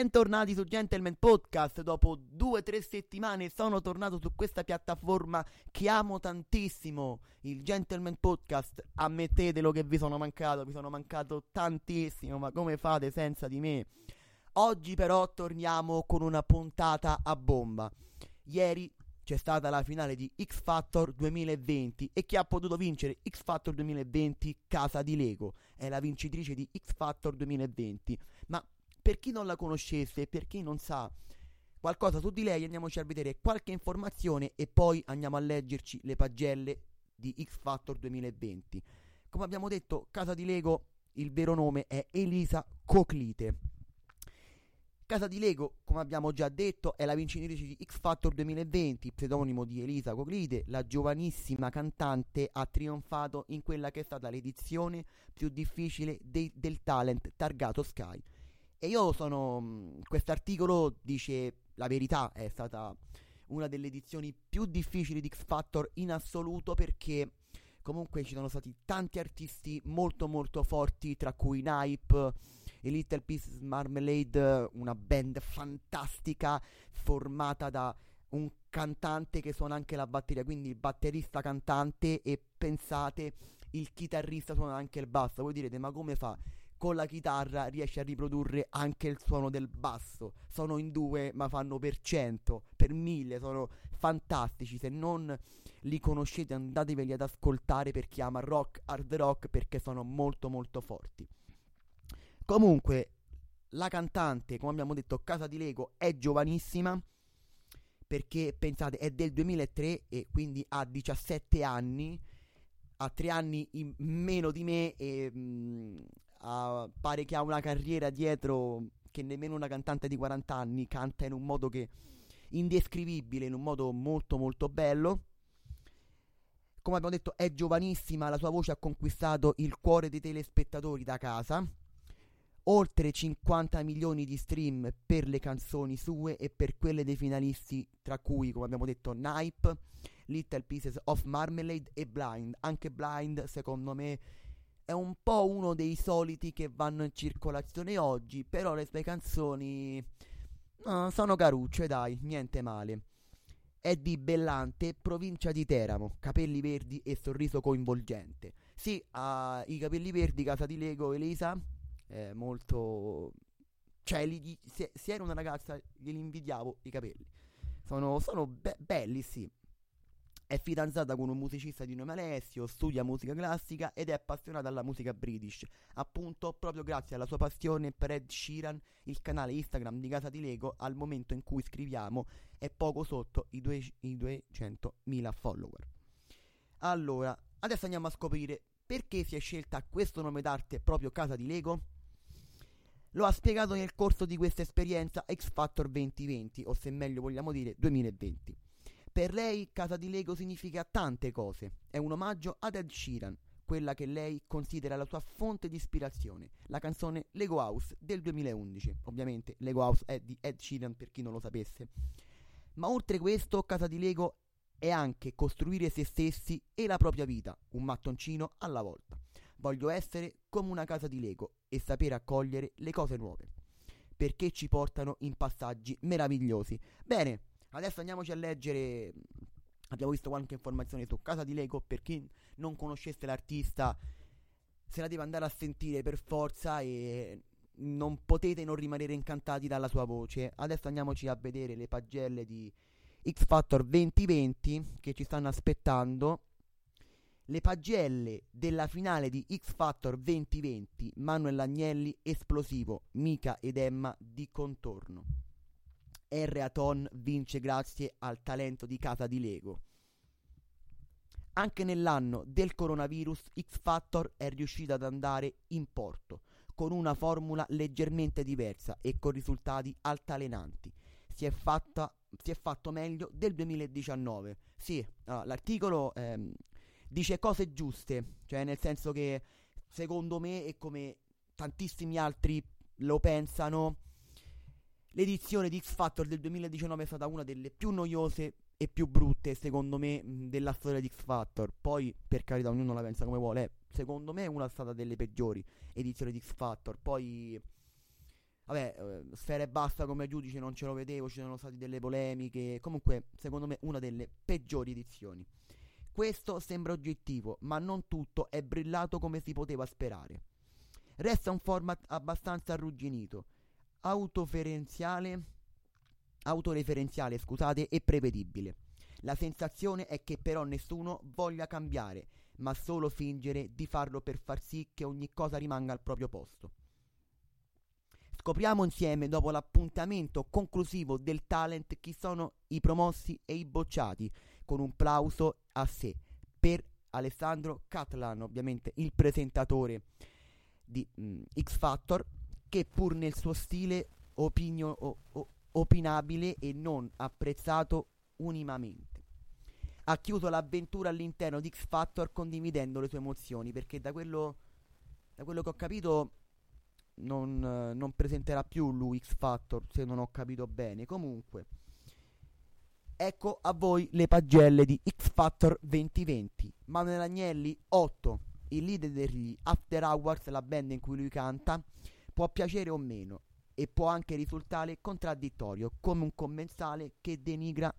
Bentornati su Gentleman Podcast. Dopo due o tre settimane sono tornato su questa piattaforma che amo tantissimo. Il Gentleman Podcast. Ammettetelo che vi sono mancato, vi sono mancato tantissimo. Ma come fate senza di me? Oggi, però, torniamo con una puntata a bomba. Ieri c'è stata la finale di X Factor 2020 e chi ha potuto vincere X Factor 2020? Casa di Lego. È la vincitrice di X Factor 2020. Ma per chi non la conoscesse, per chi non sa qualcosa su di lei, andiamoci a vedere qualche informazione e poi andiamo a leggerci le pagelle di X Factor 2020. Come abbiamo detto, Casa di Lego, il vero nome è Elisa Coclite. Casa di Lego, come abbiamo già detto, è la vincitrice di X Factor 2020, pseudonimo di Elisa Coclite, la giovanissima cantante ha trionfato in quella che è stata l'edizione più difficile de- del talent targato Sky e io sono. Quest'articolo dice la verità, è stata una delle edizioni più difficili di X Factor in assoluto perché comunque ci sono stati tanti artisti molto molto forti, tra cui Nipe e Little Pieces Marmalade, una band fantastica formata da un cantante che suona anche la batteria, quindi il batterista cantante e pensate il chitarrista suona anche il basso. Voi direte ma come fa? Con la chitarra riesce a riprodurre anche il suono del basso. Sono in due, ma fanno per cento, per mille, sono fantastici. Se non li conoscete, andateveli ad ascoltare per chi ama rock, hard rock, perché sono molto molto forti. Comunque, la cantante, come abbiamo detto, Casa di Lego, è giovanissima. Perché pensate, è del 2003 e quindi ha 17 anni ha tre anni in meno di me e mh, ha, pare che ha una carriera dietro che nemmeno una cantante di 40 anni canta in un modo che indescrivibile, in un modo molto molto bello. Come abbiamo detto, è giovanissima, la sua voce ha conquistato il cuore dei telespettatori da casa. Oltre 50 milioni di stream per le canzoni sue e per quelle dei finalisti, tra cui, come abbiamo detto, Nipe, Little Pieces of Marmalade e Blind. Anche Blind, secondo me, è un po' uno dei soliti che vanno in circolazione oggi, però le sue canzoni no, sono carucce, dai, niente male. È di Bellante, provincia di Teramo, capelli verdi e sorriso coinvolgente. Sì, ha i capelli verdi, casa di Lego, Elisa, è molto... Cioè, gli, se, se, era una ragazza, glieli invidiavo i capelli. Sono, sono be- belli, sì. È fidanzata con un musicista di nome Alessio, studia musica classica ed è appassionata alla musica british. Appunto, proprio grazie alla sua passione per Ed Sheeran, il canale Instagram di Casa di Lego al momento in cui scriviamo è poco sotto i, due, i 200.000 follower. Allora, adesso andiamo a scoprire perché si è scelta questo nome d'arte proprio Casa di Lego. Lo ha spiegato nel corso di questa esperienza X Factor 2020, o se meglio vogliamo dire 2020. Per lei Casa di Lego significa tante cose. È un omaggio ad Ed Sheeran, quella che lei considera la sua fonte di ispirazione, la canzone Lego House del 2011. Ovviamente Lego House è di Ed Sheeran per chi non lo sapesse. Ma oltre questo, Casa di Lego è anche costruire se stessi e la propria vita, un mattoncino alla volta. Voglio essere come una casa di Lego e sapere accogliere le cose nuove, perché ci portano in passaggi meravigliosi. Bene, Adesso andiamoci a leggere. Abbiamo visto qualche informazione su Casa di Lego. Per chi non conoscesse l'artista, se la deve andare a sentire per forza e non potete non rimanere incantati dalla sua voce. Adesso andiamoci a vedere le pagelle di X Factor 2020 che ci stanno aspettando. Le pagelle della finale di X Factor 2020, Manuel Agnelli esplosivo, Mica ed Emma di contorno. R. Aton vince grazie al talento di casa di Lego. Anche nell'anno del coronavirus X Factor è riuscito ad andare in porto, con una formula leggermente diversa e con risultati altalenanti. Si è, fatta, si è fatto meglio del 2019. Sì, allora, l'articolo ehm, dice cose giuste, cioè nel senso che secondo me e come tantissimi altri lo pensano, L'edizione di X Factor del 2019 è stata una delle più noiose e più brutte, secondo me, della storia di X Factor. Poi, per carità, ognuno la pensa come vuole. Eh, secondo me è una stata delle peggiori edizioni di X Factor. Poi Vabbè, eh, Sfera e Basta come giudice non ce lo vedevo, ci sono state delle polemiche. Comunque, secondo me, una delle peggiori edizioni. Questo sembra oggettivo, ma non tutto è brillato come si poteva sperare. Resta un format abbastanza arrugginito, autoreferenziale, autoreferenziale scusate, e prevedibile. La sensazione è che però nessuno voglia cambiare, ma solo fingere di farlo per far sì che ogni cosa rimanga al proprio posto. Scopriamo insieme, dopo l'appuntamento conclusivo del talent, chi sono i promossi e i bocciati, con un plauso a sé per Alessandro Catlan, ovviamente il presentatore di mm, X Factor, che pur nel suo stile opinio, o, o, opinabile e non apprezzato unimamente. Ha chiuso l'avventura all'interno di X Factor condividendo le sue emozioni, perché da quello, da quello che ho capito non, non presenterà più lui X Factor, se non ho capito bene. Comunque, ecco a voi le pagelle di X Factor 2020. Manuel Agnelli 8, il leader degli After Hours, la band in cui lui canta, può piacere o meno e può anche risultare contraddittorio, come un commensale che denigra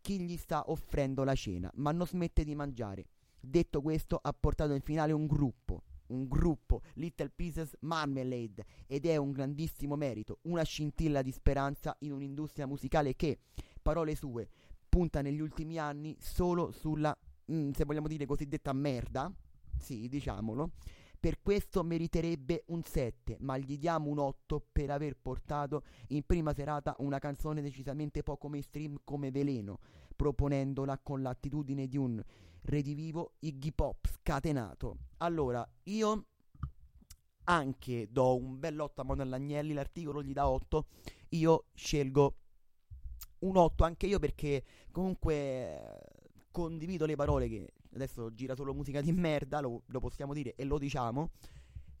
chi gli sta offrendo la cena, ma non smette di mangiare. Detto questo, ha portato in finale un gruppo un gruppo Little Pieces Marmalade ed è un grandissimo merito, una scintilla di speranza in un'industria musicale che, parole sue, punta negli ultimi anni solo sulla, mm, se vogliamo dire cosiddetta merda, sì, diciamolo. Per questo meriterebbe un 7, ma gli diamo un 8 per aver portato in prima serata una canzone decisamente poco mainstream come Veleno, proponendola con l'attitudine di un redivivo Iggy Pop scatenato. Allora, io anche do un bel 8 a Manuel Agnelli, l'articolo gli dà 8, io scelgo un 8 anche io perché comunque condivido le parole che adesso gira solo musica di merda, lo, lo possiamo dire e lo diciamo.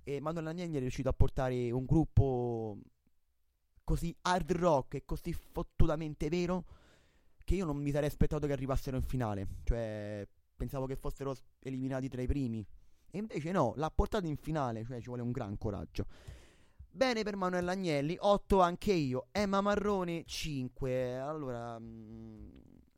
E Manuel Agnelli è riuscito a portare un gruppo così hard rock e così fottutamente vero che io non mi sarei aspettato che arrivassero in finale. Cioè, pensavo che fossero eliminati tra i primi. E invece no, l'ha portato in finale, cioè ci vuole un gran coraggio. Bene per Manuel Agnelli, 8 anche io. Emma Marrone 5. Allora, mm,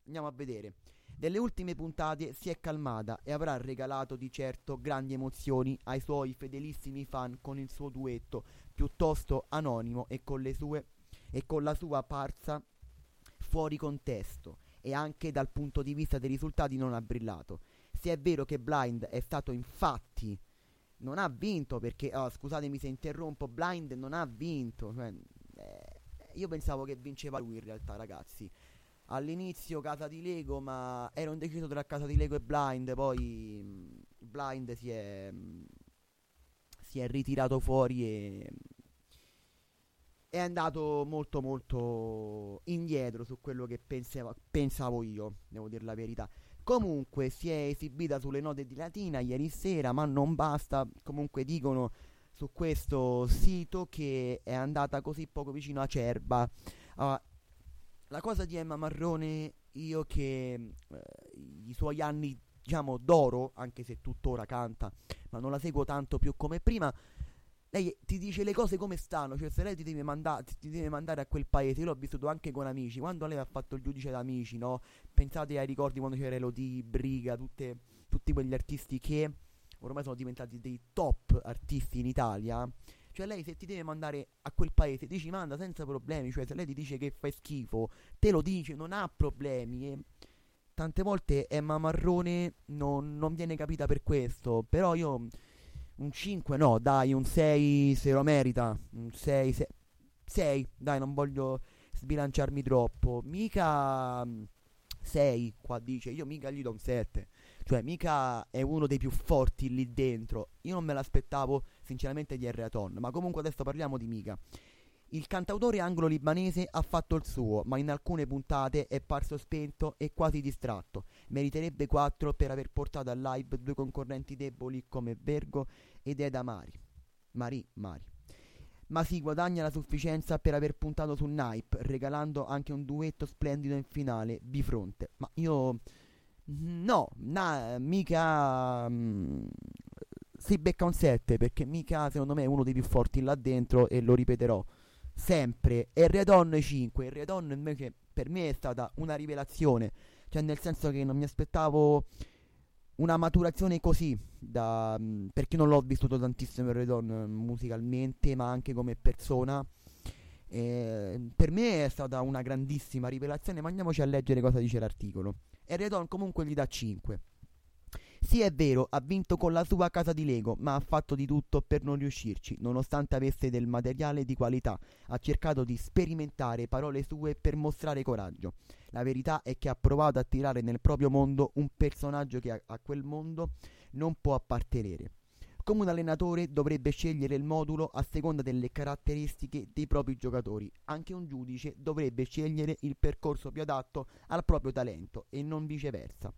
andiamo a vedere. Delle ultime puntate si è calmata e avrà regalato di certo grandi emozioni ai suoi fedelissimi fan con il suo duetto piuttosto anonimo e con, sue, e con la sua parza fuori contesto e anche dal punto di vista dei risultati non ha brillato. Se è vero che Blind è stato infatti non ha vinto perché oh, scusatemi se interrompo, Blind non ha vinto, cioè, eh, io pensavo che vinceva lui in realtà, ragazzi. All'inizio casa di Lego, ma ero indeciso tra casa di Lego e Blind, poi mm, Blind si è mm, si è ritirato fuori e è andato molto molto indietro su quello che pensavo, pensavo io, devo dire la verità. Comunque si è esibita sulle note di Latina ieri sera, ma non basta, comunque dicono su questo sito che è andata così poco vicino a Cerba. Uh, la cosa di Emma Marrone, io che eh, i suoi anni, diciamo, d'oro, anche se tuttora canta, ma non la seguo tanto più come prima, lei ti dice le cose come stanno, cioè se lei ti deve, manda- ti deve mandare a quel paese, io l'ho vissuto anche con amici, quando lei ha fatto il giudice d'amici, no? Pensate ai ricordi quando c'era Elodie, Briga, tutte, tutti quegli artisti che ormai sono diventati dei top artisti in Italia. Cioè lei se ti deve mandare a quel paese, dici manda senza problemi, cioè se lei ti dice che fai schifo, te lo dice, non ha problemi. E tante volte Emma Marrone non, non viene capita per questo, però io un 5 no, dai, un 6 se lo merita. Un 6, 6, 6 dai, non voglio sbilanciarmi troppo. Mica 6 mm, qua dice, io mica gli do un 7. Cioè, mica è uno dei più forti lì dentro. Io non me l'aspettavo, sinceramente, di Erreaton. Ma comunque adesso parliamo di Mica. Il cantautore anglo-libanese ha fatto il suo, ma in alcune puntate è parso spento e quasi distratto. Meriterebbe 4 per aver portato al live due concorrenti deboli come Vergo ed Eda Mari. Mari, Mari. Ma si guadagna la sufficienza per aver puntato sul Nipe, regalando anche un duetto splendido in finale, bifronte. Ma io... No, na, mica... Mm, si becca un 7 perché mica secondo me è uno dei più forti là dentro e lo ripeterò sempre. E Redon 5. Il Redon invece per me è stata una rivelazione. Cioè, nel senso che non mi aspettavo una maturazione così. Da, perché non l'ho vissuto tantissimo il Redon musicalmente, ma anche come persona. Eh, per me è stata una grandissima rivelazione. Ma andiamoci a leggere cosa dice l'articolo. E Redon comunque gli dà 5. Sì, è vero, ha vinto con la sua casa di Lego, ma ha fatto di tutto per non riuscirci, nonostante avesse del materiale di qualità. Ha cercato di sperimentare parole sue per mostrare coraggio. La verità è che ha provato a tirare nel proprio mondo un personaggio che a, a quel mondo non può appartenere. Come un allenatore dovrebbe scegliere il modulo a seconda delle caratteristiche dei propri giocatori. Anche un giudice dovrebbe scegliere il percorso più adatto al proprio talento e non viceversa.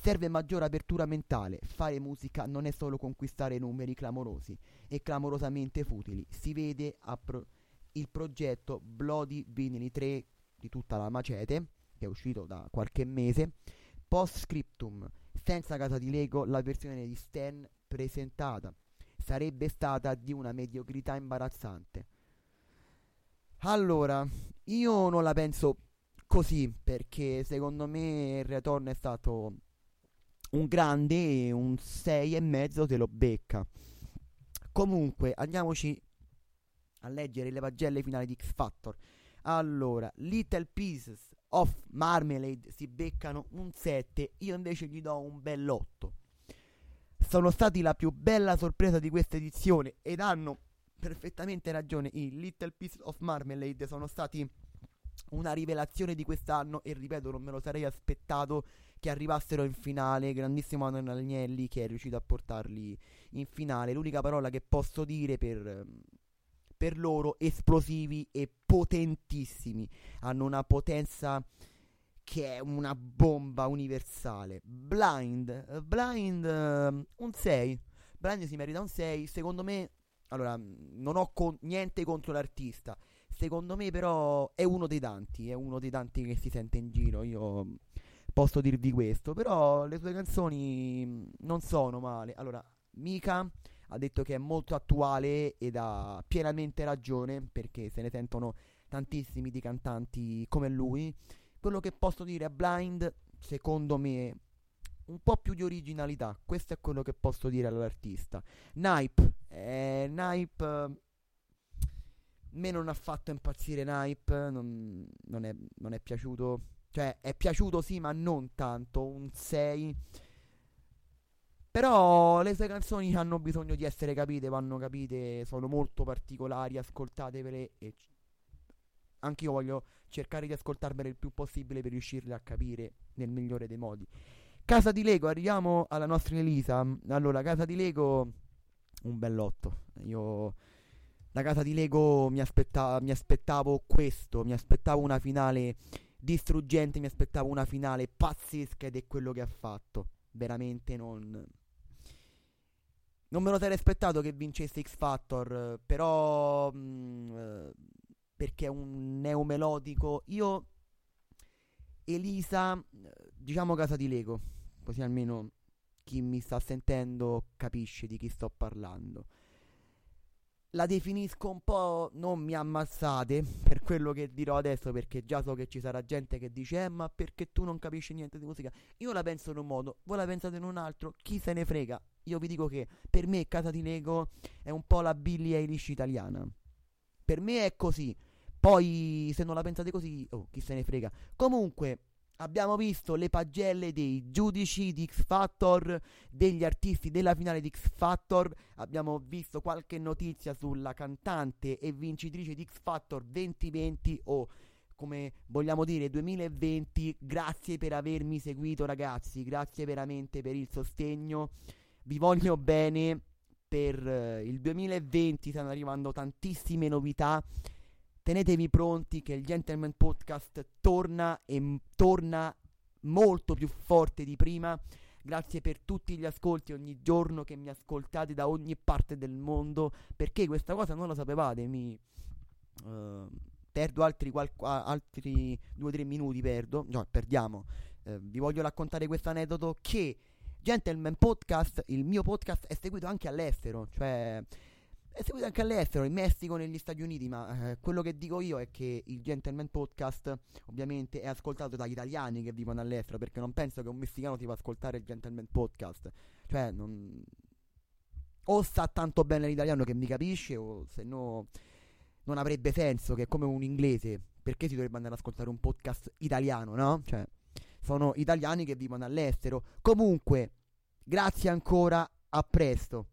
Serve maggiore apertura mentale. Fare musica non è solo conquistare numeri clamorosi e clamorosamente futili. Si vede pro- il progetto Bloody Vinyl 3 di tutta la macete, che è uscito da qualche mese. Post scriptum, senza casa di Lego, la versione di Stan presentata sarebbe stata di una mediocrità imbarazzante. Allora, io non la penso così perché secondo me il ritorno è stato un grande un 6 e mezzo te lo becca. Comunque, andiamoci a leggere le pagelle finali di X Factor. Allora, Little Pieces of Marmalade si beccano un 7, io invece gli do un bel 8. Sono stati la più bella sorpresa di questa edizione ed hanno perfettamente ragione. I Little Pieces of Marmalade sono stati una rivelazione di quest'anno e ripeto, non me lo sarei aspettato che arrivassero in finale. Grandissimo Antonio Agnelli che è riuscito a portarli in finale. L'unica parola che posso dire per, per loro, esplosivi e potentissimi. Hanno una potenza che è una bomba universale. Blind, Blind, uh, un 6. Blind si merita un 6. Secondo me, allora, non ho con- niente contro l'artista. Secondo me, però, è uno dei tanti. È uno dei tanti che si sente in giro. Io posso dirvi questo. Però le sue canzoni mm, non sono male. Allora, Mika ha detto che è molto attuale ed ha pienamente ragione perché se ne sentono tantissimi di cantanti come lui. Quello che posso dire a Blind, secondo me, un po' più di originalità. Questo è quello che posso dire all'artista. Nipe, eh, Nipe. Me non ha fatto impazzire Nipe, non, non, è, non è piaciuto cioè, è piaciuto sì, ma non tanto. Un 6. Però le sue canzoni hanno bisogno di essere capite, vanno capite, sono molto particolari, ascoltatevele e c- anche io voglio cercare di ascoltarmele il più possibile per riuscirle a capire nel migliore dei modi. Casa di Lego, arriviamo alla nostra Elisa. Allora, Casa di Lego, un bell'otto. Io da Casa di Lego mi, aspetta- mi aspettavo questo, mi aspettavo una finale distruggente. Mi aspettavo una finale pazzesca ed è quello che ha fatto. Veramente non. Non me lo sarei aspettato che vincesse X Factor. Però. Mh, mm, perché è un neomelodico. Io. Elisa. Diciamo casa di Lego. Così almeno chi mi sta sentendo capisce di chi sto parlando la definisco un po' non mi ammazzate per quello che dirò adesso perché già so che ci sarà gente che dice eh ma perché tu non capisci niente di musica? Io la penso in un modo voi la pensate in un altro chi se ne frega. Io vi dico che per me Casa di Lego è un po' la Billie Eilish italiana. Per me è così. Poi se non la pensate così oh chi se ne frega. Comunque Abbiamo visto le pagelle dei giudici di X Factor, degli artisti della finale di X Factor. Abbiamo visto qualche notizia sulla cantante e vincitrice di X Factor 2020 o come vogliamo dire 2020. Grazie per avermi seguito ragazzi, grazie veramente per il sostegno. Vi voglio bene per uh, il 2020 stanno arrivando tantissime novità tenetevi pronti che il Gentleman Podcast torna e m- torna molto più forte di prima. Grazie per tutti gli ascolti ogni giorno che mi ascoltate da ogni parte del mondo. Perché questa cosa non la sapevate. Mi uh, perdo altri, qual- altri 2-3 minuti. Perdo. No, perdiamo. Uh, vi voglio raccontare questo aneddoto che Gentleman Podcast, il mio podcast, è seguito anche all'estero. Cioè è seguito anche all'estero, in Messico, negli Stati Uniti, ma eh, quello che dico io è che il Gentleman Podcast ovviamente è ascoltato dagli italiani che vivono all'estero, perché non penso che un messicano ti va ascoltare il Gentleman Podcast. Cioè, non... o sa tanto bene l'italiano che mi capisce, o se no non avrebbe senso che come un inglese, perché si dovrebbe andare ad ascoltare un podcast italiano, no? Cioè, sono italiani che vivono all'estero. Comunque, grazie ancora, a presto.